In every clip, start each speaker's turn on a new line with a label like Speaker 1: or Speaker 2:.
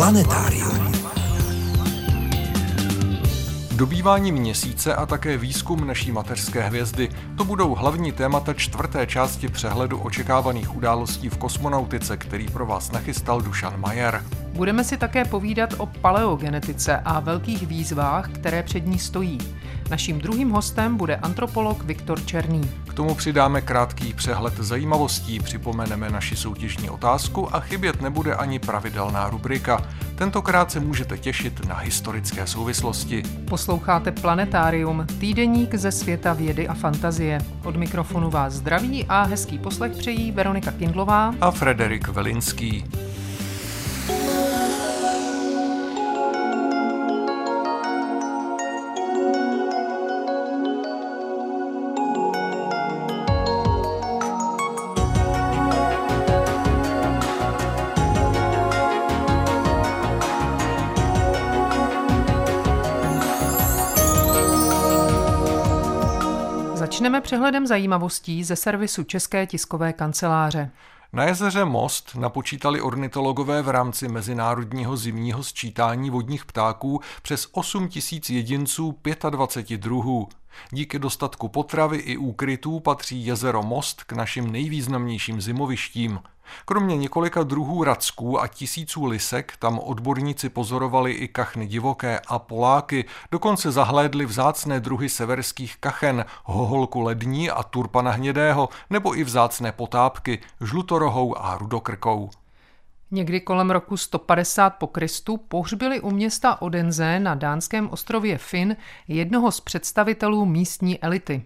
Speaker 1: Planetárium.
Speaker 2: Dobývání měsíce a také výzkum naší mateřské hvězdy. To budou hlavní témata čtvrté části přehledu očekávaných událostí v kosmonautice, který pro vás nachystal Dušan Majer.
Speaker 3: Budeme si také povídat o paleogenetice a velkých výzvách, které před ní stojí. Naším druhým hostem bude antropolog Viktor Černý.
Speaker 2: K tomu přidáme krátký přehled zajímavostí, připomeneme naši soutěžní otázku a chybět nebude ani pravidelná rubrika. Tentokrát se můžete těšit na historické souvislosti.
Speaker 3: Posloucháte Planetárium, týdeník ze světa vědy a fantazie. Od mikrofonu vás zdraví a hezký poslech přejí Veronika Kindlová
Speaker 2: a Frederik Velinský.
Speaker 3: Přehledem zajímavostí ze servisu České tiskové kanceláře.
Speaker 2: Na jezeře Most napočítali ornitologové v rámci mezinárodního zimního sčítání vodních ptáků přes 8 tisíc jedinců 25 druhů. Díky dostatku potravy i úkrytů patří jezero Most k našim nejvýznamnějším zimovištím. Kromě několika druhů racků a tisíců lisek tam odborníci pozorovali i kachny divoké a poláky, dokonce zahlédli vzácné druhy severských kachen, hoholku lední a turpana hnědého, nebo i vzácné potápky, žlutorohou a rudokrkou.
Speaker 3: Někdy kolem roku 150 po Kristu pohřbili u města Odense na dánském ostrově Finn jednoho z představitelů místní elity.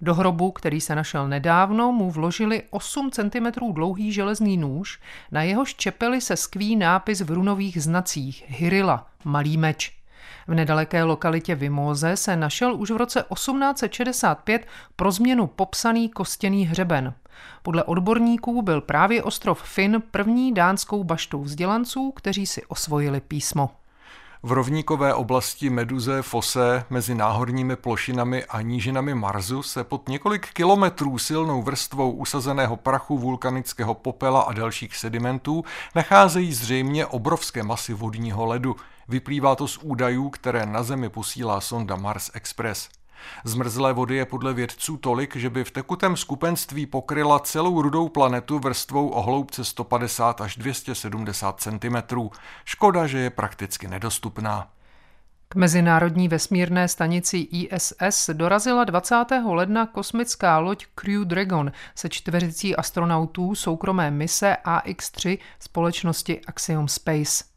Speaker 3: Do hrobu, který se našel nedávno, mu vložili 8 cm dlouhý železný nůž, na jehož čepeli se skví nápis v runových znacích Hirila, malý meč. V nedaleké lokalitě Vimóze se našel už v roce 1865 pro změnu popsaný kostěný hřeben. Podle odborníků byl právě ostrov Finn první dánskou baštou vzdělanců, kteří si osvojili písmo.
Speaker 2: V rovníkové oblasti Meduze Fose mezi náhorními plošinami a nížinami Marsu se pod několik kilometrů silnou vrstvou usazeného prachu vulkanického popela a dalších sedimentů nacházejí zřejmě obrovské masy vodního ledu. Vyplývá to z údajů, které na Zemi posílá sonda Mars Express. Zmrzlé vody je podle vědců tolik, že by v tekutém skupenství pokryla celou rudou planetu vrstvou o hloubce 150 až 270 cm. Škoda, že je prakticky nedostupná.
Speaker 3: K Mezinárodní vesmírné stanici ISS dorazila 20. ledna kosmická loď Crew Dragon se čtveřicí astronautů soukromé mise AX-3 společnosti Axiom Space.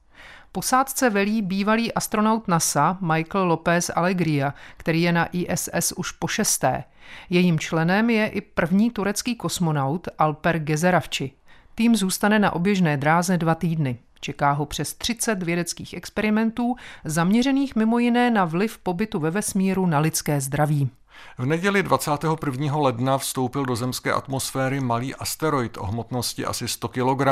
Speaker 3: Posádce velí bývalý astronaut NASA Michael López Alegria, který je na ISS už po šesté. Jejím členem je i první turecký kosmonaut Alper Gezeravči. Tým zůstane na oběžné dráze dva týdny. Čeká ho přes 30 vědeckých experimentů, zaměřených mimo jiné na vliv pobytu ve vesmíru na lidské zdraví.
Speaker 2: V neděli 21. ledna vstoupil do zemské atmosféry malý asteroid o hmotnosti asi 100 kg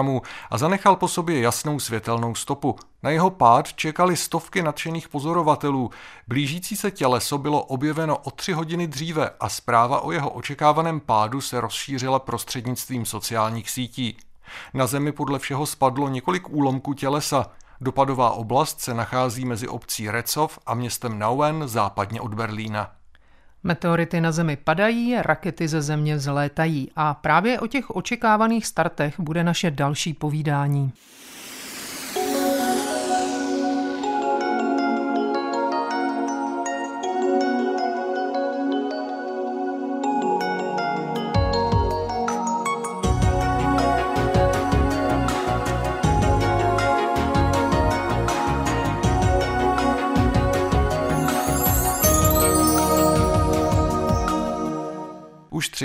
Speaker 2: a zanechal po sobě jasnou světelnou stopu. Na jeho pád čekali stovky nadšených pozorovatelů. Blížící se těleso bylo objeveno o tři hodiny dříve a zpráva o jeho očekávaném pádu se rozšířila prostřednictvím sociálních sítí. Na Zemi podle všeho spadlo několik úlomků tělesa. Dopadová oblast se nachází mezi obcí Recov a městem Nauen západně od Berlína.
Speaker 3: Meteority na Zemi padají, rakety ze Země vzlétají a právě o těch očekávaných startech bude naše další povídání.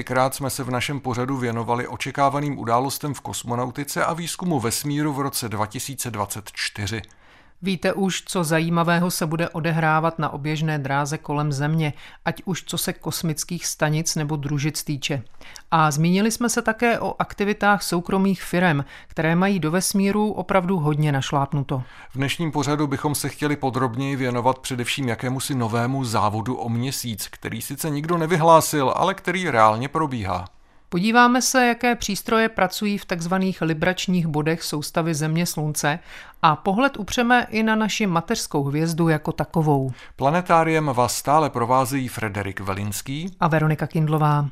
Speaker 2: Už třikrát jsme se v našem pořadu věnovali očekávaným událostem v kosmonautice a výzkumu vesmíru v roce 2024.
Speaker 3: Víte už, co zajímavého se bude odehrávat na oběžné dráze kolem Země, ať už co se kosmických stanic nebo družic týče. A zmínili jsme se také o aktivitách soukromých firm, které mají do vesmíru opravdu hodně našlápnuto.
Speaker 2: V dnešním pořadu bychom se chtěli podrobněji věnovat především jakémusi novému závodu o měsíc, který sice nikdo nevyhlásil, ale který reálně probíhá.
Speaker 3: Podíváme se, jaké přístroje pracují v tzv. libračních bodech soustavy Země-Slunce a pohled upřeme i na naši mateřskou hvězdu jako takovou.
Speaker 2: Planetáriem vás stále provázejí Frederik Velinský
Speaker 3: a Veronika Kindlová.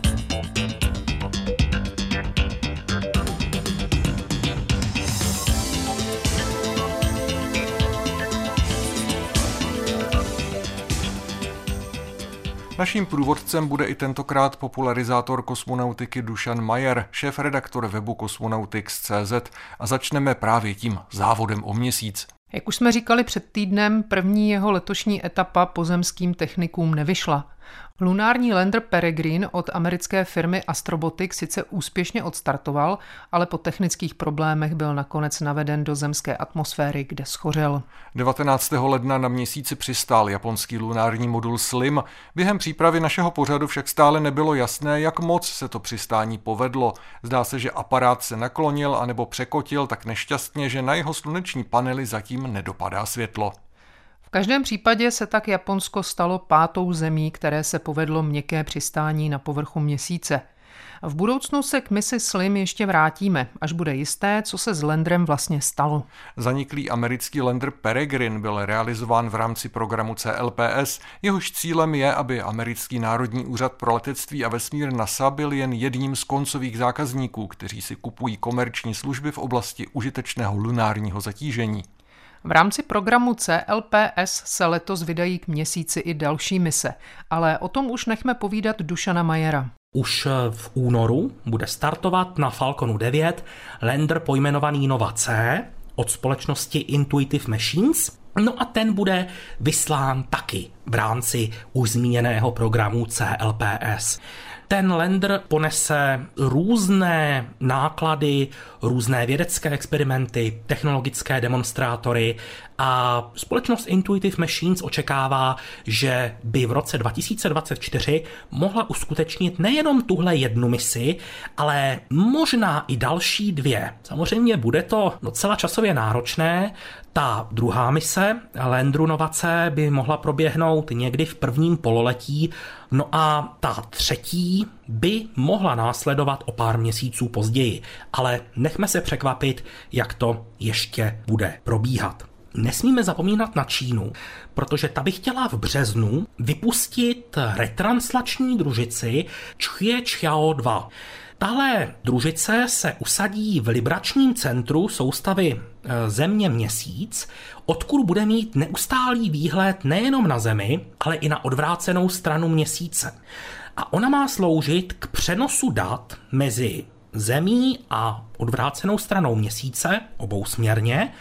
Speaker 2: Naším průvodcem bude i tentokrát popularizátor kosmonautiky Dušan Majer, šéf-redaktor webu Cosmonautics.cz a začneme právě tím závodem o měsíc.
Speaker 3: Jak už jsme říkali před týdnem, první jeho letošní etapa pozemským technikům nevyšla. Lunární lander Peregrine od americké firmy Astrobotic sice úspěšně odstartoval, ale po technických problémech byl nakonec naveden do zemské atmosféry, kde schořel.
Speaker 2: 19. ledna na měsíci přistál japonský lunární modul SLIM. Během přípravy našeho pořadu však stále nebylo jasné, jak moc se to přistání povedlo. Zdá se, že aparát se naklonil anebo překotil tak nešťastně, že na jeho sluneční panely zatím nedopadá světlo.
Speaker 3: Každém případě se tak Japonsko stalo pátou zemí, které se povedlo měkké přistání na povrchu měsíce. V budoucnu se k misi Slim ještě vrátíme, až bude jisté, co se s Landrem vlastně stalo.
Speaker 2: Zaniklý americký Lander Peregrine byl realizován v rámci programu CLPS. Jehož cílem je, aby americký Národní úřad pro letectví a vesmír NASA byl jen jedním z koncových zákazníků, kteří si kupují komerční služby v oblasti užitečného lunárního zatížení.
Speaker 3: V rámci programu CLPS se letos vydají k měsíci i další mise, ale o tom už nechme povídat Dušana Majera.
Speaker 1: Už v únoru bude startovat na Falconu 9 lander pojmenovaný Nova C od společnosti Intuitive Machines. No a ten bude vyslán taky v rámci už zmíněného programu CLPS. Ten lender ponese různé náklady, různé vědecké experimenty, technologické demonstrátory a společnost Intuitive Machines očekává, že by v roce 2024 mohla uskutečnit nejenom tuhle jednu misi, ale možná i další dvě. Samozřejmě bude to docela časově náročné, ta druhá mise, Landru Novace, by mohla proběhnout někdy v prvním pololetí, no a ta třetí by mohla následovat o pár měsíců později. Ale nechme se překvapit, jak to ještě bude probíhat. Nesmíme zapomínat na Čínu, protože ta by chtěla v březnu vypustit retranslační družici Chie Chiao 2. Tahle družice se usadí v libračním centru soustavy e, Země měsíc, odkud bude mít neustálý výhled nejenom na Zemi, ale i na odvrácenou stranu měsíce. A ona má sloužit k přenosu dat mezi Zemí a odvrácenou stranou měsíce, obou směrně,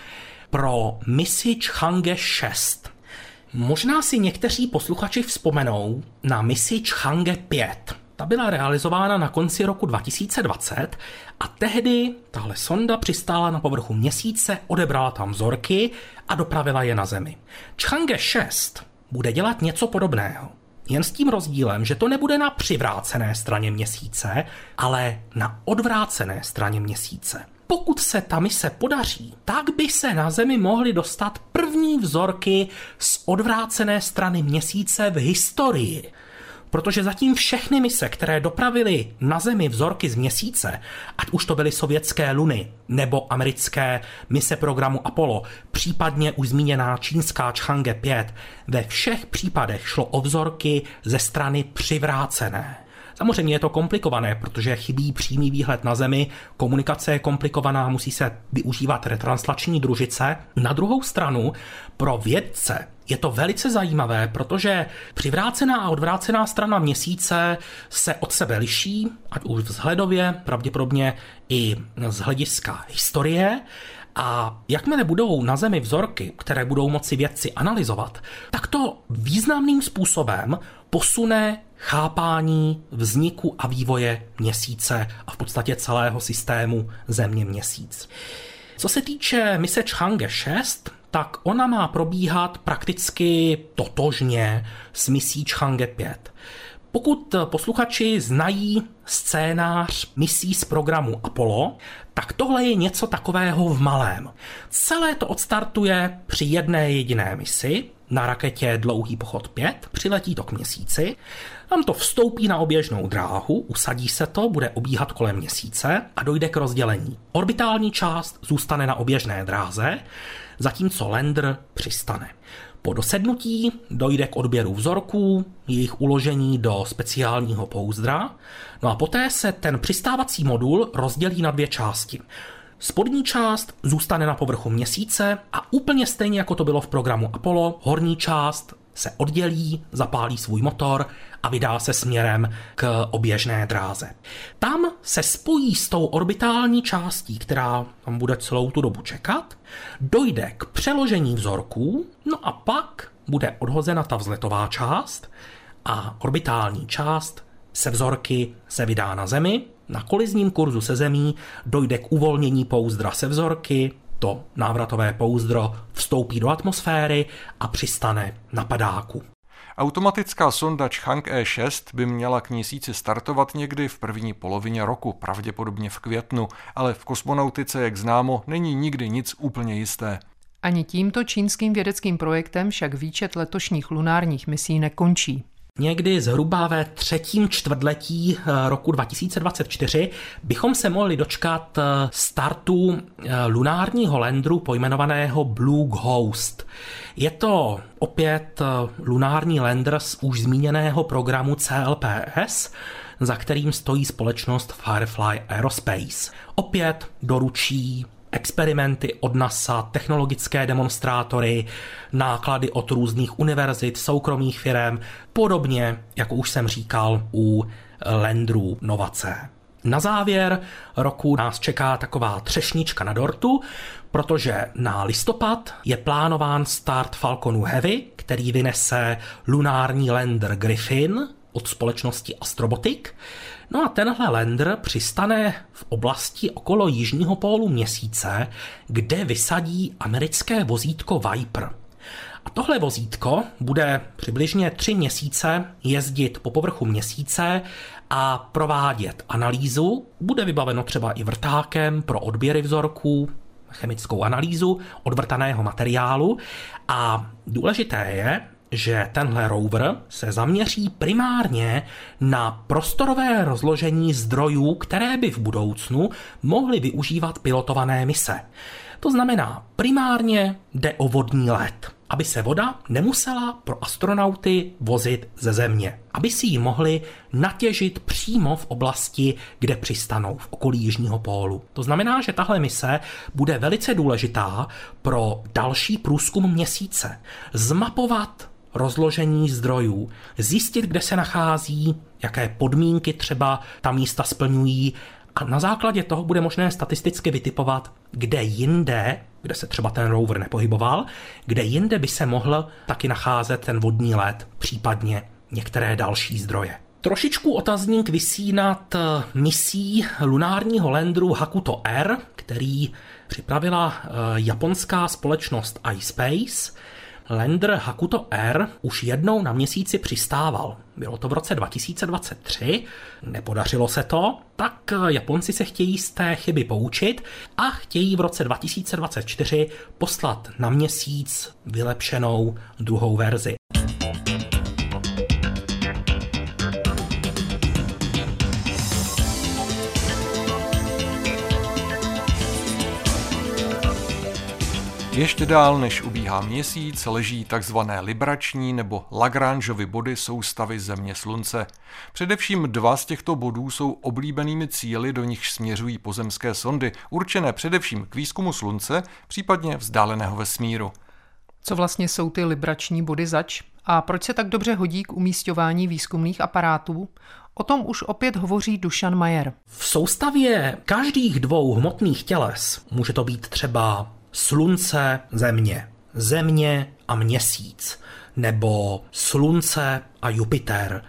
Speaker 1: pro misi Chang'e 6. Možná si někteří posluchači vzpomenou na misi Chang'e 5. Ta byla realizována na konci roku 2020 a tehdy tahle sonda přistála na povrchu měsíce, odebrala tam vzorky a dopravila je na Zemi. Chang'e 6 bude dělat něco podobného. Jen s tím rozdílem, že to nebude na přivrácené straně měsíce, ale na odvrácené straně měsíce. Pokud se ta mise podaří, tak by se na Zemi mohly dostat první vzorky z odvrácené strany měsíce v historii protože zatím všechny mise, které dopravily na Zemi vzorky z měsíce, ať už to byly sovětské luny nebo americké mise programu Apollo, případně už zmíněná čínská Chang'e 5, ve všech případech šlo o vzorky ze strany přivrácené. Samozřejmě je to komplikované, protože chybí přímý výhled na Zemi, komunikace je komplikovaná, musí se využívat retranslační družice. Na druhou stranu, pro vědce je to velice zajímavé, protože přivrácená a odvrácená strana měsíce se od sebe liší, ať už vzhledově, pravděpodobně i z hlediska historie. A jakmile budou na Zemi vzorky, které budou moci vědci analyzovat, tak to významným způsobem posune chápání vzniku a vývoje měsíce a v podstatě celého systému Země měsíc. Co se týče mise Chang'e 6, tak ona má probíhat prakticky totožně s misí Chang'e 5. Pokud posluchači znají scénář misí z programu Apollo, tak tohle je něco takového v malém. Celé to odstartuje při jedné jediné misi, na raketě Dlouhý pochod 5, přiletí to k měsíci, tam to vstoupí na oběžnou dráhu, usadí se to, bude obíhat kolem měsíce a dojde k rozdělení. Orbitální část zůstane na oběžné dráze, zatímco lander přistane. Po dosednutí dojde k odběru vzorků, jejich uložení do speciálního pouzdra, no a poté se ten přistávací modul rozdělí na dvě části. Spodní část zůstane na povrchu měsíce a úplně stejně jako to bylo v programu Apollo, horní část se oddělí, zapálí svůj motor a vydá se směrem k oběžné dráze. Tam se spojí s tou orbitální částí, která tam bude celou tu dobu čekat, dojde k přeložení vzorků, no a pak bude odhozena ta vzletová část a orbitální část se vzorky se vydá na Zemi, na kolizním kurzu se Zemí dojde k uvolnění pouzdra se vzorky, to návratové pouzdro vstoupí do atmosféry a přistane na padáku.
Speaker 2: Automatická sonda Chang E6 by měla k měsíci startovat někdy v první polovině roku, pravděpodobně v květnu, ale v kosmonautice, jak známo, není nikdy nic úplně jisté.
Speaker 3: Ani tímto čínským vědeckým projektem však výčet letošních lunárních misí nekončí.
Speaker 1: Někdy zhruba ve třetím čtvrtletí eh, roku 2024 bychom se mohli dočkat eh, startu eh, lunárního landru pojmenovaného Blue Ghost. Je to opět lunární lander z už zmíněného programu CLPS, za kterým stojí společnost Firefly Aerospace. Opět doručí experimenty od NASA, technologické demonstrátory, náklady od různých univerzit, soukromých firm, podobně, jako už jsem říkal, u Landru Novace. Na závěr roku nás čeká taková třešnička na dortu, protože na listopad je plánován start Falconu Heavy, který vynese lunární lander Griffin od společnosti Astrobotic. No a tenhle lander přistane v oblasti okolo jižního pólu měsíce, kde vysadí americké vozítko Viper. A tohle vozítko bude přibližně tři měsíce jezdit po povrchu měsíce a provádět analýzu. Bude vybaveno třeba i vrtákem pro odběry vzorků, chemickou analýzu odvrtaného materiálu. A důležité je, že tenhle rover se zaměří primárně na prostorové rozložení zdrojů, které by v budoucnu mohly využívat pilotované mise. To znamená, primárně jde o vodní let, aby se voda nemusela pro astronauty vozit ze země, aby si ji mohli natěžit přímo v oblasti, kde přistanou v okolí Jižního pólu. To znamená, že tahle mise bude velice důležitá pro další průzkum měsíce. Zmapovat rozložení zdrojů, zjistit, kde se nachází, jaké podmínky třeba ta místa splňují a na základě toho bude možné statisticky vytipovat, kde jinde, kde se třeba ten rover nepohyboval, kde jinde by se mohl taky nacházet ten vodní led, případně některé další zdroje. Trošičku otazník vysí nad eh, misí lunárního landru Hakuto R, který připravila eh, japonská společnost iSpace. Lander Hakuto R už jednou na měsíci přistával. Bylo to v roce 2023, nepodařilo se to, tak Japonci se chtějí z té chyby poučit a chtějí v roce 2024 poslat na měsíc vylepšenou druhou verzi.
Speaker 2: Ještě dál, než ubíhá měsíc, leží takzvané librační nebo Lagrangeovy body soustavy Země Slunce. Především dva z těchto bodů jsou oblíbenými cíly, do nich směřují pozemské sondy, určené především k výzkumu Slunce, případně vzdáleného vesmíru.
Speaker 3: Co vlastně jsou ty librační body zač? A proč se tak dobře hodí k umístování výzkumných aparátů? O tom už opět hovoří Dušan Majer.
Speaker 1: V soustavě každých dvou hmotných těles, může to být třeba slunce, země, země a měsíc, nebo slunce a Jupiter,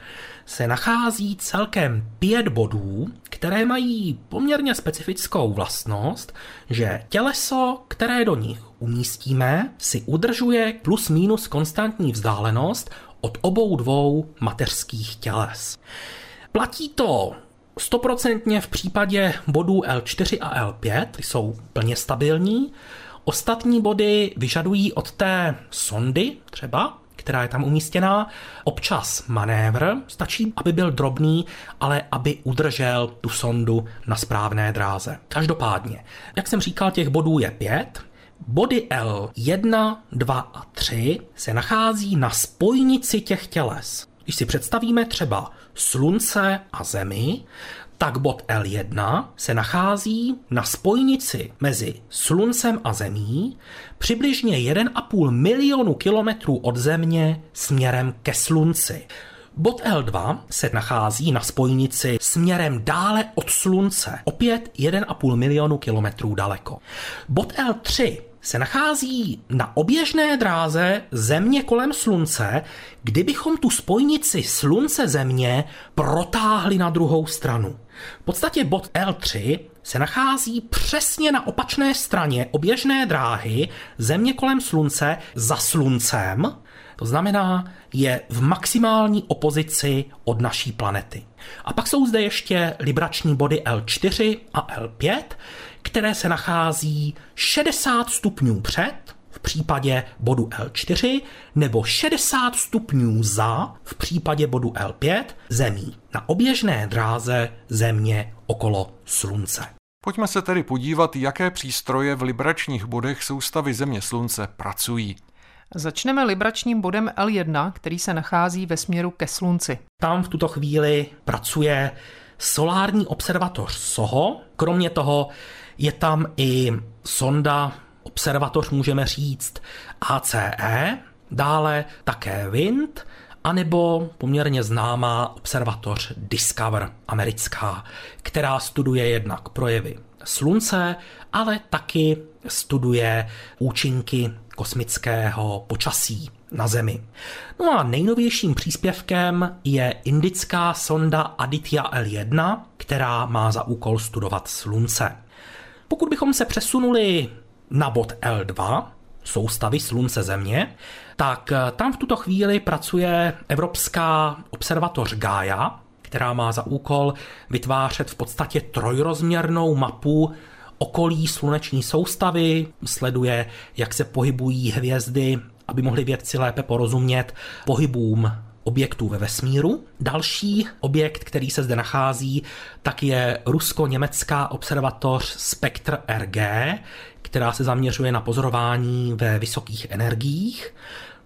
Speaker 1: se nachází celkem pět bodů, které mají poměrně specifickou vlastnost, že těleso, které do nich umístíme, si udržuje plus minus konstantní vzdálenost od obou dvou mateřských těles. Platí to stoprocentně v případě bodů L4 a L5, ty jsou plně stabilní, Ostatní body vyžadují od té sondy třeba, která je tam umístěná, občas manévr, stačí, aby byl drobný, ale aby udržel tu sondu na správné dráze. Každopádně, jak jsem říkal, těch bodů je pět, Body L1, 2 a 3 se nachází na spojnici těch těles. Když si představíme třeba Slunce a Zemi, tak bod L1 se nachází na spojnici mezi Sluncem a Zemí přibližně 1,5 milionu kilometrů od Země směrem ke Slunci. Bod L2 se nachází na spojnici směrem dále od Slunce, opět 1,5 milionu kilometrů daleko. Bod L3 se nachází na oběžné dráze Země kolem Slunce, kdybychom tu spojnici Slunce-Země protáhli na druhou stranu. V podstatě bod L3 se nachází přesně na opačné straně oběžné dráhy Země kolem Slunce za Sluncem, to znamená, je v maximální opozici od naší planety. A pak jsou zde ještě librační body L4 a L5, které se nachází 60 stupňů před, v případě bodu L4, nebo 60 stupňů za, v případě bodu L5, zemí na oběžné dráze Země okolo Slunce.
Speaker 2: Pojďme se tedy podívat, jaké přístroje v libračních bodech soustavy Země Slunce pracují.
Speaker 3: Začneme libračním bodem L1, který se nachází ve směru ke Slunci.
Speaker 1: Tam v tuto chvíli pracuje solární observatoř SOHO. Kromě toho je tam i sonda, observatoř můžeme říct ACE, dále také WIND, anebo poměrně známá observatoř Discover americká, která studuje jednak projevy slunce, ale taky studuje účinky kosmického počasí na Zemi. No a nejnovějším příspěvkem je indická sonda Aditya L1, která má za úkol studovat Slunce. Pokud bychom se přesunuli na bod L2, soustavy Slunce Země, tak eh, tam v tuto chvíli pracuje Evropská observatoř Gaia, která má za úkol vytvářet v podstatě trojrozměrnou mapu okolí sluneční soustavy, sleduje, jak se pohybují hvězdy, aby mohli vědci lépe porozumět pohybům objektů ve vesmíru. Další objekt, který se zde nachází, tak je rusko-německá observatoř Spektr RG, která se zaměřuje na pozorování ve vysokých energiích.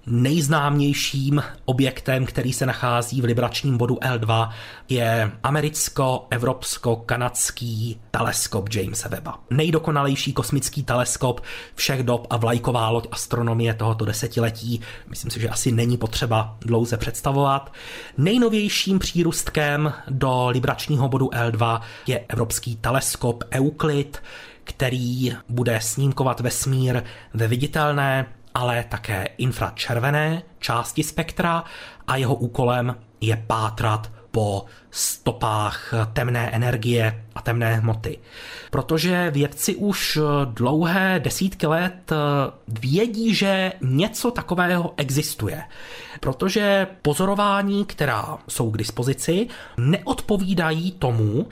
Speaker 1: Nejznámějším objektem, který se nachází v libračním bodu L2, je americko-evropsko-kanadský teleskop Jamesa Webba. Nejdokonalejší kosmický teleskop všech dob a vlajková loď astronomie tohoto desetiletí. Myslím si, že asi není potřeba dlouze představovat. Nejnovějším přírůstkem do libračního bodu L2 je evropský teleskop Euclid, který bude snímkovat vesmír ve viditelné ale také infračervené části spektra a jeho úkolem je pátrat po stopách temné energie a temné hmoty. Protože vědci už dlouhé desítky let vědí, že něco takového existuje. Protože pozorování, která jsou k dispozici, neodpovídají tomu,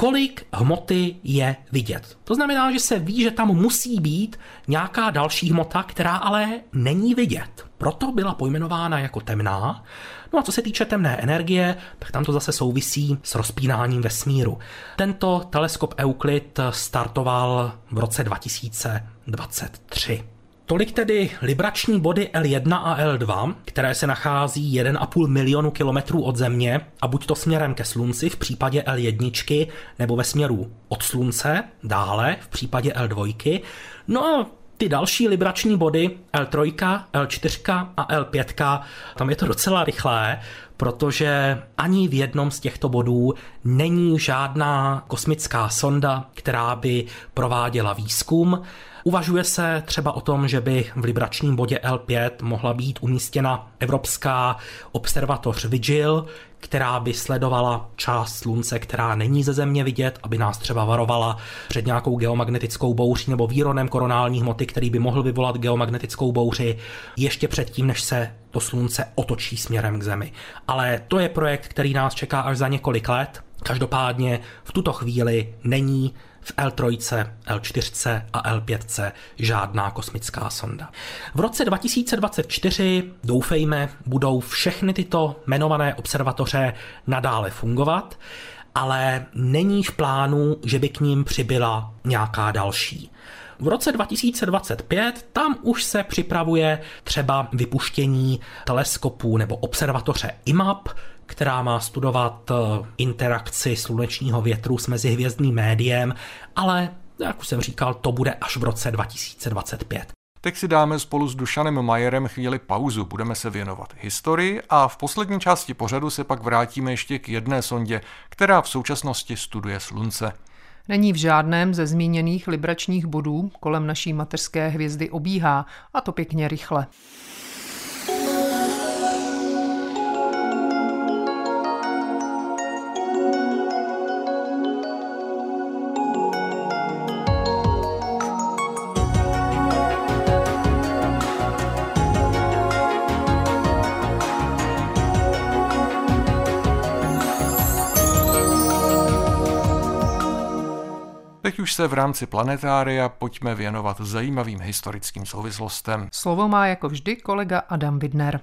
Speaker 1: kolik hmoty je vidět. To znamená, že se ví, že tam musí být nějaká další hmota, která ale není vidět. Proto byla pojmenována jako temná. No a co se týče temné energie, tak tam to zase souvisí s rozpínáním vesmíru. Tento teleskop Euclid startoval v roce 2023. Tolik tedy librační body L1 a L2, které se nachází 1,5 milionu kilometrů od Země a buď to směrem ke Slunci v případě L1 nebo ve směru od Slunce dále v případě L2. No a ty další librační body L3, L4 a L5, tam je to docela rychlé, protože ani v jednom z těchto bodů není žádná kosmická sonda, která by prováděla výzkum. Uvažuje se třeba o tom, že by v libračním bodě L5 mohla být umístěna Evropská observatoř Vigil, která by sledovala část slunce, která není ze země vidět, aby nás třeba varovala před nějakou geomagnetickou bouří nebo výronem koronální hmoty, který by mohl vyvolat geomagnetickou bouři ještě předtím, než se to slunce otočí směrem k zemi. Ale to je projekt, který nás čeká až za několik let. Každopádně v tuto chvíli není v L3, L4 a L5 žádná kosmická sonda. V roce 2024, doufejme, budou všechny tyto jmenované observatoře nadále fungovat, ale není v plánu, že by k ním přibyla nějaká další. V roce 2025 tam už se připravuje třeba vypuštění teleskopu nebo observatoře IMAP, která má studovat eh, interakci slunečního větru s mezihvězdným médiem, ale jak už jsem říkal, to bude až v roce 2025.
Speaker 2: Teď si dáme spolu s Dušanem Majerem chvíli pauzu, budeme se věnovat historii a v poslední části pořadu se pak vrátíme ještě k jedné sondě, která v současnosti studuje Slunce.
Speaker 3: Není v žádném ze zmíněných libračních bodů kolem naší mateřské hvězdy obíhá, a to pěkně rychle.
Speaker 2: Už se v rámci planetária pojďme věnovat zajímavým historickým souvislostem.
Speaker 3: Slovo má jako vždy kolega Adam Widner.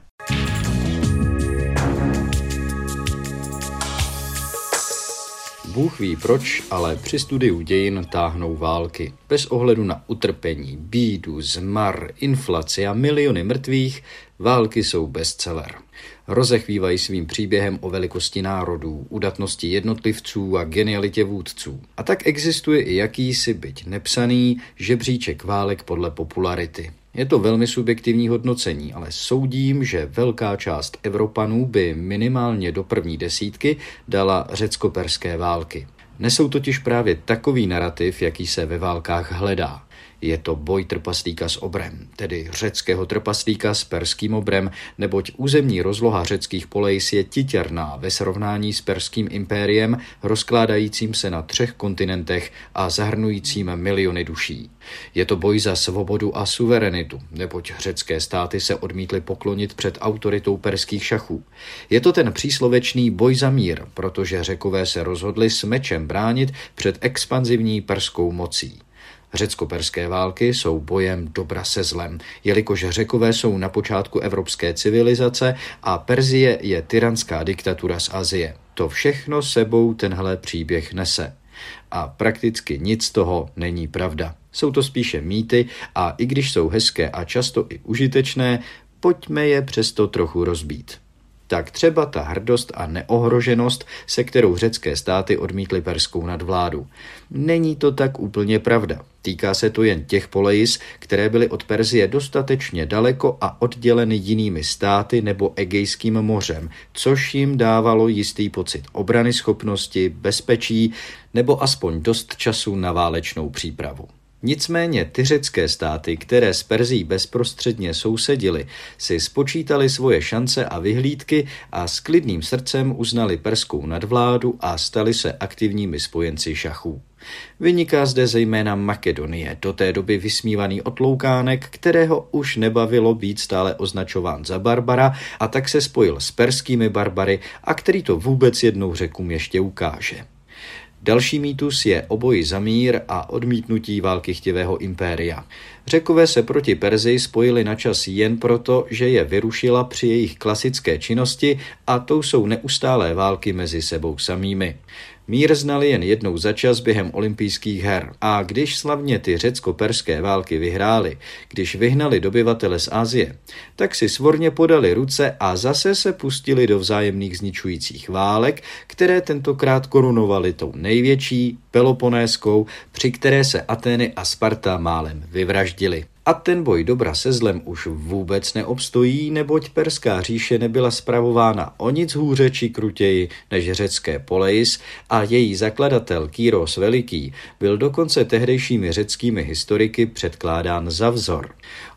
Speaker 4: Bůh ví proč, ale při studiu dějin táhnou války. Bez ohledu na utrpení, bídu, zmar, inflaci a miliony mrtvých, války jsou bestseller. Rozechvívají svým příběhem o velikosti národů, udatnosti jednotlivců a genialitě vůdců. A tak existuje i jakýsi byť nepsaný žebříček válek podle popularity. Je to velmi subjektivní hodnocení, ale soudím, že velká část Evropanů by minimálně do první desítky dala řecko-perské války. Nesou totiž právě takový narrativ, jaký se ve válkách hledá. Je to boj trpaslíka s obrem, tedy řeckého trpaslíka s perským obrem, neboť územní rozloha řeckých polejs je titěrná ve srovnání s perským impériem, rozkládajícím se na třech kontinentech a zahrnujícím miliony duší. Je to boj za svobodu a suverenitu, neboť řecké státy se odmítly poklonit před autoritou perských šachů. Je to ten příslovečný boj za mír, protože řekové se rozhodli s mečem bránit před expanzivní perskou mocí. Řecko-perské války jsou bojem dobra se zlem, jelikož řekové jsou na počátku evropské civilizace a Perzie je tyranská diktatura z Azie. To všechno sebou tenhle příběh nese. A prakticky nic z toho není pravda. Jsou to spíše mýty a i když jsou hezké a často i užitečné, pojďme je přesto trochu rozbít tak třeba ta hrdost a neohroženost, se kterou řecké státy odmítly perskou nadvládu. Není to tak úplně pravda. Týká se to jen těch polejis, které byly od Perzie dostatečně daleko a odděleny jinými státy nebo Egejským mořem, což jim dávalo jistý pocit obrany schopnosti, bezpečí nebo aspoň dost času na válečnou přípravu. Nicméně ty řecké státy, které s Perzí bezprostředně sousedily, si spočítali svoje šance a vyhlídky a s klidným srdcem uznali perskou nadvládu a stali se aktivními spojenci šachů. Vyniká zde zejména Makedonie, do té doby vysmívaný otloukánek, kterého už nebavilo být stále označován za Barbara a tak se spojil s perskými barbary a který to vůbec jednou řekům ještě ukáže. Další mýtus je oboj za mír a odmítnutí války chtivého impéria. Řekové se proti Perzii spojili na čas jen proto, že je vyrušila při jejich klasické činnosti a to jsou neustálé války mezi sebou samými. Mír znali jen jednou za čas během olympijských her a když slavně ty řecko-perské války vyhráli, když vyhnali dobyvatele z Asie, tak si svorně podali ruce a zase se pustili do vzájemných zničujících válek, které tentokrát korunovaly tou největší, Peloponéskou, při které se Atény a Sparta málem vyvraždili. A ten boj dobra se zlem už vůbec neobstojí, neboť Perská říše nebyla spravována o nic hůře či krutěji než řecké Poleis a její zakladatel Kýros Veliký byl dokonce tehdejšími řeckými historiky předkládán za vzor.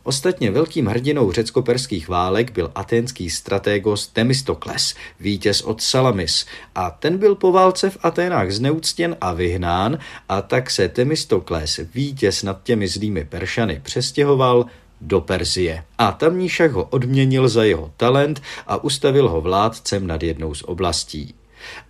Speaker 4: Ostatně velkým hrdinou řecko-perských válek byl aténský stratégos Temistokles, vítěz od Salamis, a ten byl po válce v Aténách zneuctěn a vyhnán, a tak se Temistokles, vítěz nad těmi zlými Peršany, přestěhoval do Perzie. A tamní šach ho odměnil za jeho talent a ustavil ho vládcem nad jednou z oblastí.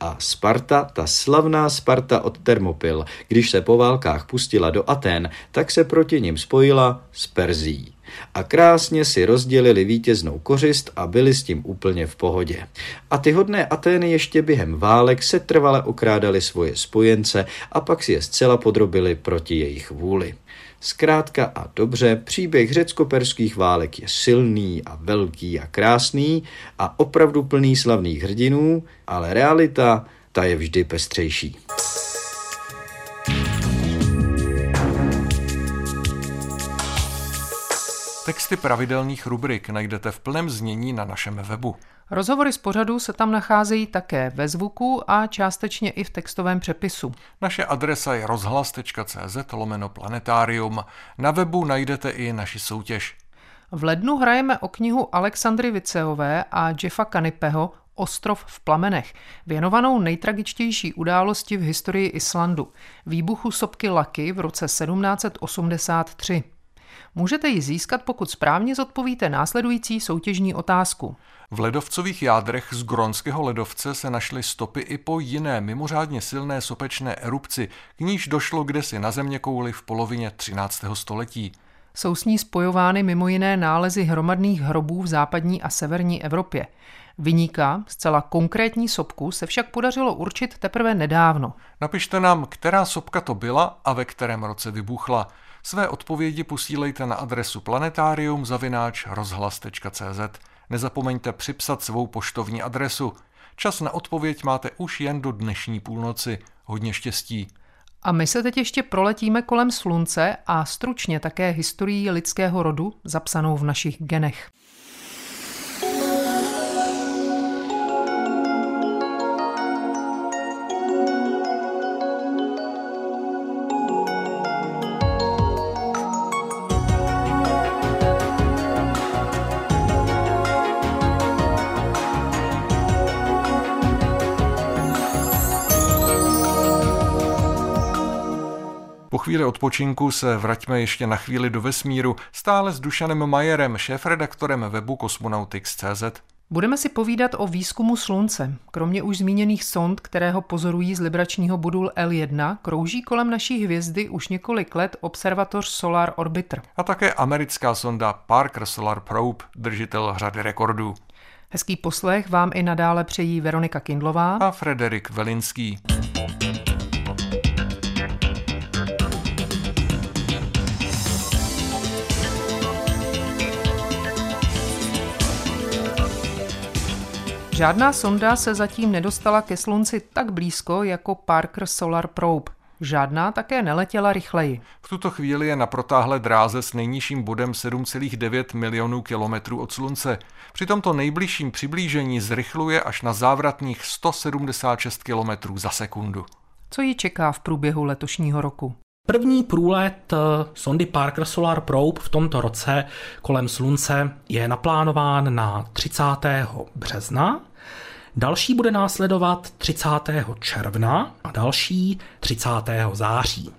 Speaker 4: A Sparta, ta slavná Sparta od Termopil, když se po válkách pustila do Aten, tak se proti nim spojila s Perzí. A krásně si rozdělili vítěznou kořist a byli s tím úplně v pohodě. A ty hodné Atény ještě během válek se trvale okrádali svoje spojence a pak si je zcela podrobili proti jejich vůli. Zkrátka a dobře, příběh řecko-perských válek je silný a velký a krásný a opravdu plný slavných hrdinů, ale realita, ta je vždy pestřejší.
Speaker 2: Texty pravidelných rubrik najdete v plném znění na našem webu.
Speaker 3: Rozhovory z pořadu se tam nacházejí také ve zvuku a částečně i v textovém přepisu.
Speaker 2: Naše adresa je rozhlas.cz lomeno planetarium. Na webu najdete i naši soutěž.
Speaker 3: V lednu hrajeme o knihu Alexandry Viceové a Jeffa Kanipeho Ostrov v plamenech, věnovanou nejtragičtější události v historii Islandu, výbuchu sopky Laky v roce 1783. Můžete ji získat, pokud správně zodpovíte následující soutěžní otázku.
Speaker 2: V ledovcových jádrech z Gronského ledovce se našly stopy i po jiné mimořádně silné sopečné erupci, k níž došlo kdesi na země kouli v polovině 13. století.
Speaker 3: Jsou s ní spojovány mimo jiné nálezy hromadných hrobů v západní a severní Evropě. Vyníka, zcela konkrétní sopku, se však podařilo určit teprve nedávno.
Speaker 2: Napište nám, která sopka to byla a ve kterém roce vybuchla. Své odpovědi posílejte na adresu planetarium rozhlas.cz. Nezapomeňte připsat svou poštovní adresu. Čas na odpověď máte už jen do dnešní půlnoci. Hodně štěstí.
Speaker 3: A my se teď ještě proletíme kolem slunce a stručně také historií lidského rodu zapsanou v našich genech.
Speaker 2: Chvíli odpočinku se vraťme ještě na chvíli do vesmíru, stále s Dušanem Majerem, šéf-redaktorem webu Cosmonautics.cz.
Speaker 3: Budeme si povídat o výzkumu Slunce. Kromě už zmíněných sond, které ho pozorují z libračního bodul L1, krouží kolem naší hvězdy už několik let observatoř Solar Orbiter.
Speaker 2: A také americká sonda Parker Solar Probe, držitel řady rekordů.
Speaker 3: Hezký poslech vám i nadále přejí Veronika Kindlová
Speaker 2: a Frederik Velinský.
Speaker 3: Žádná sonda se zatím nedostala ke Slunci tak blízko jako Parker Solar Probe. Žádná také neletěla rychleji.
Speaker 2: V tuto chvíli je na protáhlé dráze s nejnižším bodem 7,9 milionů kilometrů od Slunce. Při tomto nejbližším přiblížení zrychluje až na závratných 176 kilometrů za sekundu.
Speaker 3: Co ji čeká v průběhu letošního roku?
Speaker 1: První průlet eh, sondy Parker Solar Probe v tomto roce kolem Slunce je naplánován na 30. března Další bude následovat 30. června a další 30. září.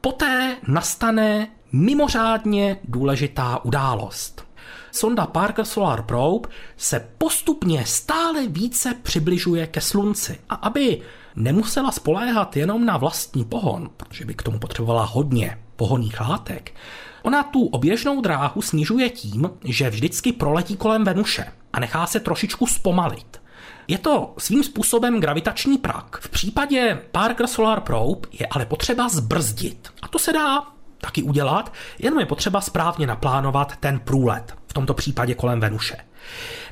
Speaker 1: Poté nastane mimořádně důležitá událost. Sonda Parker Solar Probe se postupně stále více přibližuje ke Slunci. A aby nemusela spoléhat jenom na vlastní pohon, protože by k tomu potřebovala hodně pohonných látek, ona tu oběžnou dráhu snižuje tím, že vždycky proletí kolem Venuše a nechá se trošičku zpomalit. Je to svým způsobem gravitační prak. V případě Parker Solar Probe je ale potřeba zbrzdit. A to se dá taky udělat, jenom je potřeba správně naplánovat ten průlet, v tomto případě kolem Venuše.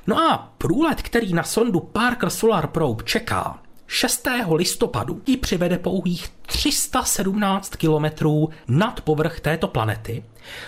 Speaker 1: No a průlet, který na sondu Parker Solar Probe čeká, 6. listopadu ji přivede pouhých 317 kilometrů nad povrch této planety.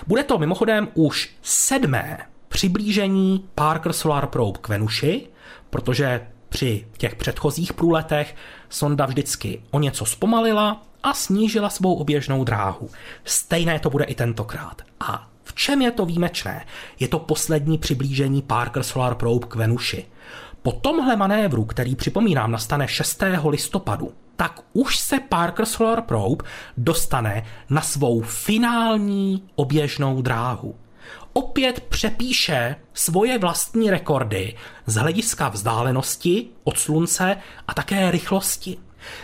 Speaker 1: Bude to mimochodem už sedmé přiblížení Parker Solar Probe k Venuši, protože při těch předchozích průletech sonda vždycky o něco zpomalila a snížila svou oběžnou dráhu. Stejné to bude i tentokrát. A v čem je to výjimečné? Je to poslední přiblížení Parker Solar Probe k Venuši. Po tomhle manévru, který připomínám nastane 6. listopadu, tak už se Parker Solar Probe dostane na svou finální oběžnou dráhu. Opět přepíše svoje vlastní rekordy z hlediska vzdálenosti od Slunce a také rychlosti.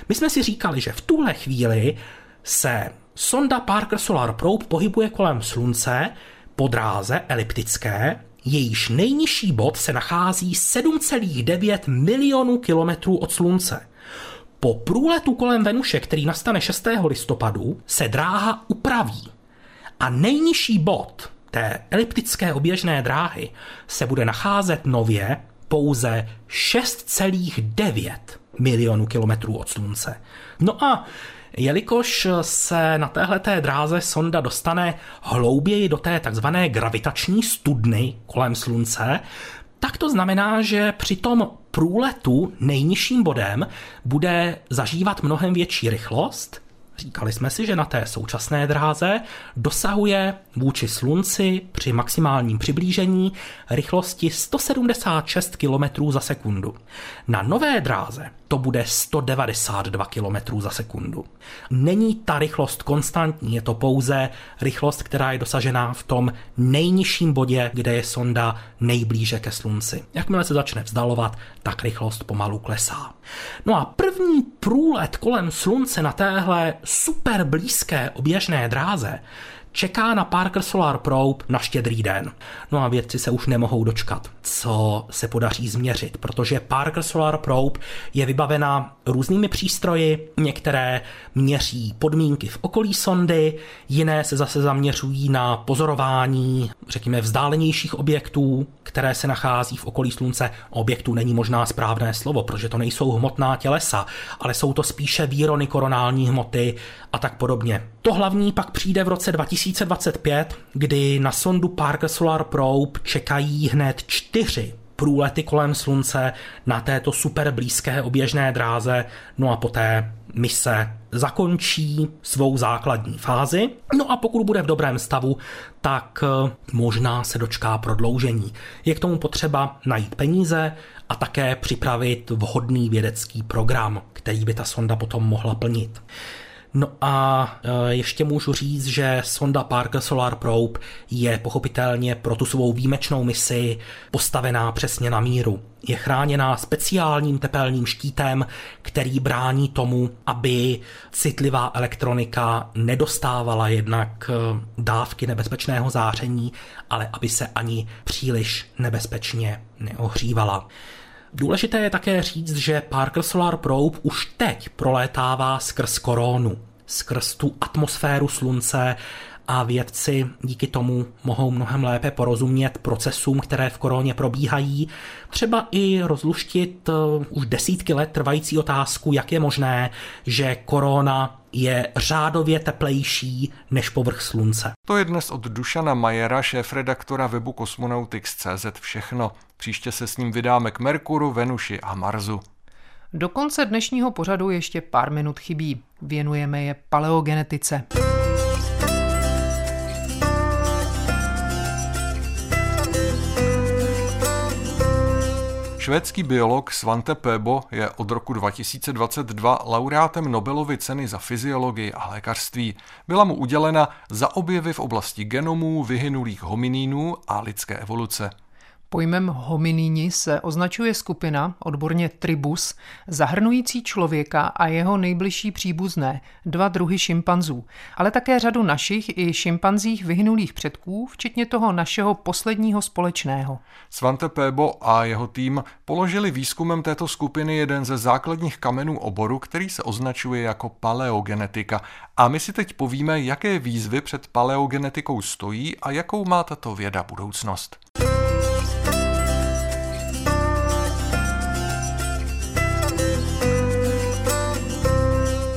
Speaker 1: My jsme si říkali, že v tuhle chvíli se sonda Parker Solar Probe pohybuje kolem Slunce po dráze eliptické, jejíž nejnižší bod se nachází 7,9 milionů kilometrů od Slunce. Po průletu kolem Venuše, který nastane 6. listopadu, se dráha upraví a nejnižší bod té eliptické oběžné dráhy se bude nacházet nově pouze 6,9 milionů kilometrů od Slunce. No a Jelikož se na téhleté dráze sonda dostane hlouběji do té takzvané gravitační studny kolem Slunce, tak to znamená, že při tom průletu nejnižším bodem bude zažívat mnohem větší rychlost Říkali jsme si, že na té současné dráze dosahuje vůči Slunci při maximálním přiblížení rychlosti 176 km za sekundu. Na nové dráze to bude 192 km za sekundu. Není ta rychlost konstantní, je to pouze rychlost, která je dosažená v tom nejnižším bodě, kde je sonda nejblíže ke Slunci. Jakmile se začne vzdalovat, tak rychlost pomalu klesá. No a první průlet kolem Slunce na téhle super blízké oběžné dráze čeká na Parker Solar Probe na štědrý den. No a vědci se už nemohou dočkat, co se podaří změřit, protože Parker Solar Probe je vybavena různými přístroji, některé měří podmínky v okolí sondy, jiné se zase zaměřují na pozorování, řekněme, vzdálenějších objektů, které se nachází v okolí Slunce. Objektů není možná správné slovo, protože to nejsou hmotná tělesa, ale jsou to spíše výrony koronální hmoty a tak podobně. To hlavní pak přijde v roce 2025, kdy na sondu Parker Solar Probe čekají hned čtyři průlety kolem Slunce na této super blízké oběžné dráze, no a poté mise zakončí svou základní fázi. No a pokud bude v dobrém stavu, tak eh, možná se dočká prodloužení. Je k tomu potřeba najít peníze a také připravit vhodný vědecký program, který by ta sonda potom mohla plnit. No a e, ještě můžu říct, že sonda Parker Solar Probe je pochopitelně pro tu svou výjimečnou misi postavená přesně na míru. Je chráněná speciálním tepelným štítem, který brání tomu, aby citlivá elektronika nedostávala jednak e, dávky nebezpečného záření, ale aby se ani příliš nebezpečně neohřívala. Důležité je také říct, že Parker Solar Probe už teď prolétává skrz koronu, skrz tu atmosféru Slunce a vědci díky tomu mohou mnohem lépe porozumět procesům, které v koroně probíhají. Třeba i rozluštit uh, už desítky let trvající otázku, jak je možné, že korona je řádově teplejší než povrch slunce.
Speaker 2: To je dnes od Dušana Majera, šéf-redaktora webu Cosmonautics.cz všechno. Příště se s ním vydáme k Merkuru, Venuši a Marsu.
Speaker 3: Do konce dnešního pořadu ještě pár minut chybí. Věnujeme je paleogenetice.
Speaker 2: Švédský biolog Svante Pebo je od roku 2022 laureátem Nobelovy ceny za fyziologii a lékařství. Byla mu udělena za objevy v oblasti genomů, vyhynulých hominínů a lidské evoluce.
Speaker 3: Pojmem hominíni se označuje skupina, odborně tribus, zahrnující člověka a jeho nejbližší příbuzné, dva druhy šimpanzů, ale také řadu našich i šimpanzích vyhnulých předků, včetně toho našeho posledního společného.
Speaker 2: Svante Pébo a jeho tým položili výzkumem této skupiny jeden ze základních kamenů oboru, který se označuje jako paleogenetika. A my si teď povíme, jaké výzvy před paleogenetikou stojí a jakou má tato věda budoucnost.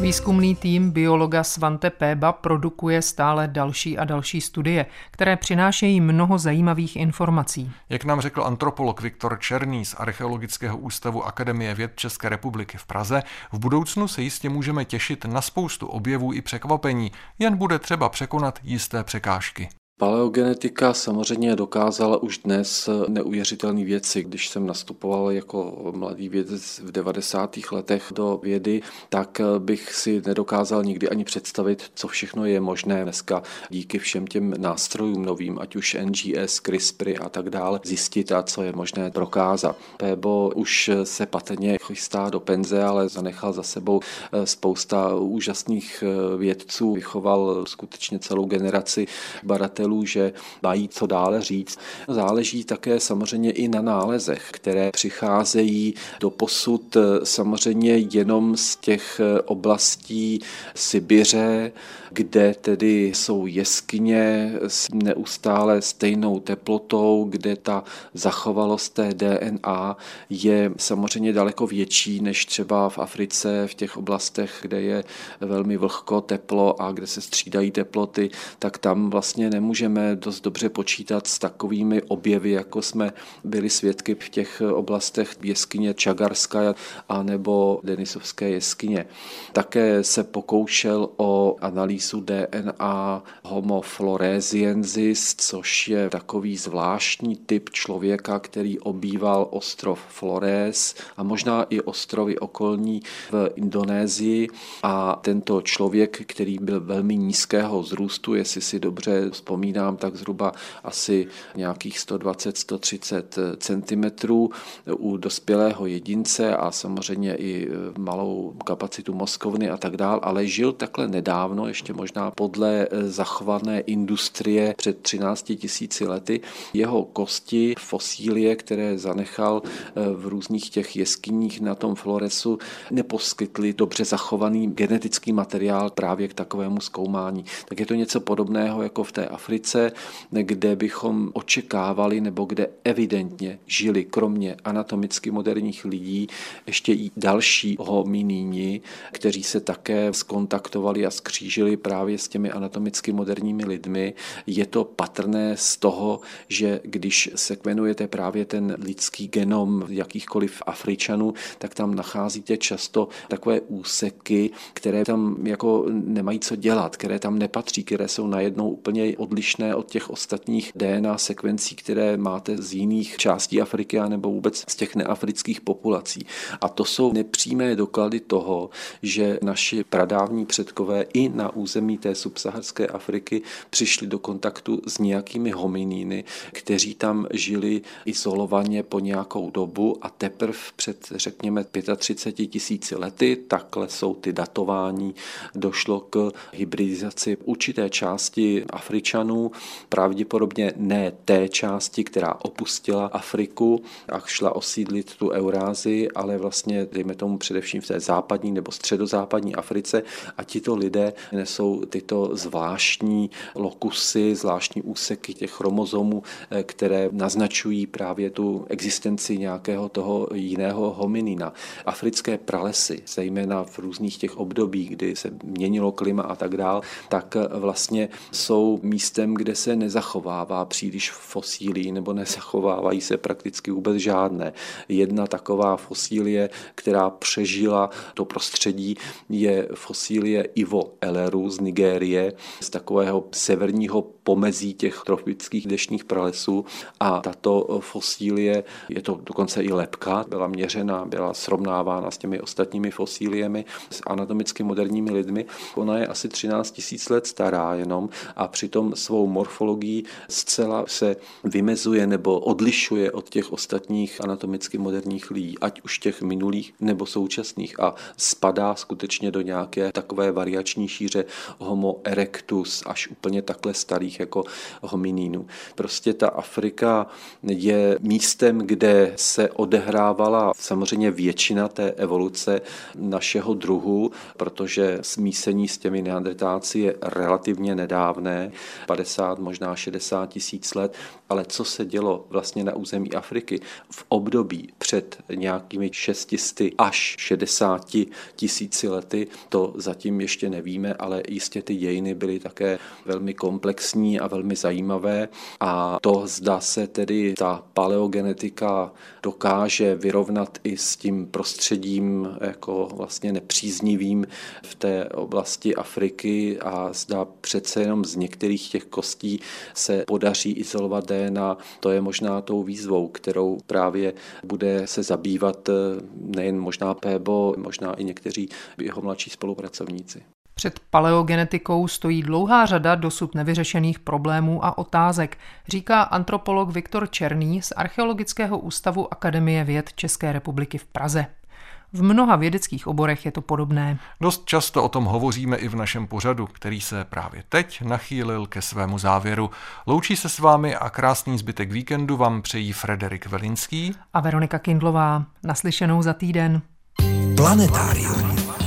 Speaker 3: Výzkumný tým biologa Svante Péba produkuje stále další a další studie, které přinášejí mnoho zajímavých informací.
Speaker 2: Jak nám řekl antropolog Viktor Černý z Archeologického ústavu Akademie věd České republiky v Praze, v budoucnu se jistě můžeme těšit na spoustu objevů i překvapení, jen bude třeba překonat jisté překážky.
Speaker 5: Paleogenetika samozřejmě dokázala už dnes neuvěřitelné věci. Když jsem nastupoval jako mladý vědec v 90. letech do vědy, tak bych si nedokázal nikdy ani představit, co všechno je možné dneska díky všem těm nástrojům novým, ať už NGS, CRISPR a tak dále, zjistit a co je možné prokázat. Pébo už se patrně chystá do penze, ale zanechal za sebou spousta úžasných vědců, vychoval skutečně celou generaci badatelů badatelů, že mají co dále říct. Záleží také samozřejmě i na nálezech, které přicházejí do posud samozřejmě jenom z těch oblastí Sibiře, kde tedy jsou jeskyně s neustále stejnou teplotou, kde ta zachovalost té DNA je samozřejmě daleko větší než třeba v Africe, v těch oblastech, kde je velmi vlhko, teplo a kde se střídají teploty, tak tam vlastně nemůžeme dost dobře počítat s takovými objevy, jako jsme byli svědky v těch oblastech jeskyně Čagarska a nebo Denisovské jeskyně. Také se pokoušel o analýzu analýzu DNA Homo floresiensis, což je takový zvláštní typ člověka, který obýval ostrov Flores a možná i ostrovy okolní v Indonésii. A tento člověk, který byl velmi nízkého zrůstu, jestli si dobře vzpomínám, tak zhruba asi nějakých 120-130 cm u dospělého jedince a samozřejmě i malou kapacitu mozkovny a tak dál, ale žil takhle nedávno, ještě možná podle eh, zachované industrie před 13 tisíci lety. Jeho kosti, fosílie, které zanechal eh, v různých těch jeskyních na tom Floresu, neposkytly dobře zachovaný genetický materiál právě k takovému zkoumání. Tak je to něco podobného jako v té Africe, kde bychom očekávali nebo kde evidentně žili kromě anatomicky moderních lidí ještě i další hominíni, kteří se také skontaktovali a skřížili právě s těmi anatomicky moderními lidmi, je to patrné z toho, že když sekvenujete právě ten lidský genom jakýchkoliv Afričanů, tak tam nacházíte často takové úseky, které tam jako nemají co dělat, které tam nepatří, které jsou najednou úplně odlišné od těch ostatních DNA sekvencí, které máte z jiných částí Afriky nebo vůbec z těch neafrických populací. A to jsou nepřímé doklady toho, že naši pradávní předkové i na území té subsaharské Afriky přišli do kontaktu s nějakými hominíny, kteří tam žili izolovaně po nějakou dobu a teprve před, řekněme, 35 tisíci lety, takhle jsou ty datování, došlo k hybridizaci určité části Afričanů, pravděpodobně ne té části, která opustila Afriku a šla osídlit tu Eurázii, ale vlastně, dejme tomu především v té západní nebo středozápadní Africe a tito lidé nesou tyto zvláštní lokusy, zvláštní úseky těch chromozomů, eh, které naznačují právě tu existenci nějakého toho jiného hominina. Africké pralesy, zejména v různých těch obdobích, kdy se měnilo klima a tak dál, tak eh, vlastně jsou místem, kde se nezachovává příliš fosílí nebo nezachovávají se prakticky vůbec žádné. Jedna taková fosílie, která přežila to prostředí, je fosílie Ivo Z Nigérie, z takového severního pomezí těch tropických dešních pralesů a tato fosílie, je to dokonce i lepka, byla měřena, byla srovnávána s těmi ostatními fosíliemi, s anatomicky moderními lidmi. Ona je asi 13 tisíc let stará jenom a přitom svou morfologií zcela se vymezuje nebo odlišuje od těch ostatních anatomicky moderních lidí, ať už těch minulých nebo současných a spadá skutečně do nějaké takové variační šíře Homo erectus až úplně takhle starých jako hominínů. Prostě ta Afrika je místem, kde se odehrávala samozřejmě většina té evoluce našeho druhu, protože smísení s těmi neandertáci je relativně nedávné, 50, možná 60 tisíc let, ale co se dělo vlastně na území Afriky v období před nějakými 600 až 60 tisíci lety, to zatím ještě nevíme, ale jistě ty dějiny byly také velmi komplexní a velmi zajímavé a to zda se tedy ta paleogenetika dokáže vyrovnat i s tím prostředím jako vlastně nepříznivým v té oblasti Afriky a zda přece jenom z některých těch kostí se podaří izolovat DNA. To je možná tou výzvou, kterou právě bude se zabývat nejen možná Pébo, možná i někteří jeho mladší spolupracovníci.
Speaker 3: Před paleogenetikou stojí dlouhá řada dosud nevyřešených problémů a otázek, říká antropolog Viktor Černý z Archeologického ústavu Akademie věd České republiky v Praze. V mnoha vědeckých oborech je to podobné.
Speaker 2: Dost často o tom hovoříme i v našem pořadu, který se právě teď nachýlil ke svému závěru. Loučí se s vámi a krásný zbytek víkendu vám přejí Frederik Velinský
Speaker 3: a Veronika Kindlová. Naslyšenou za týden.
Speaker 2: Planetárium.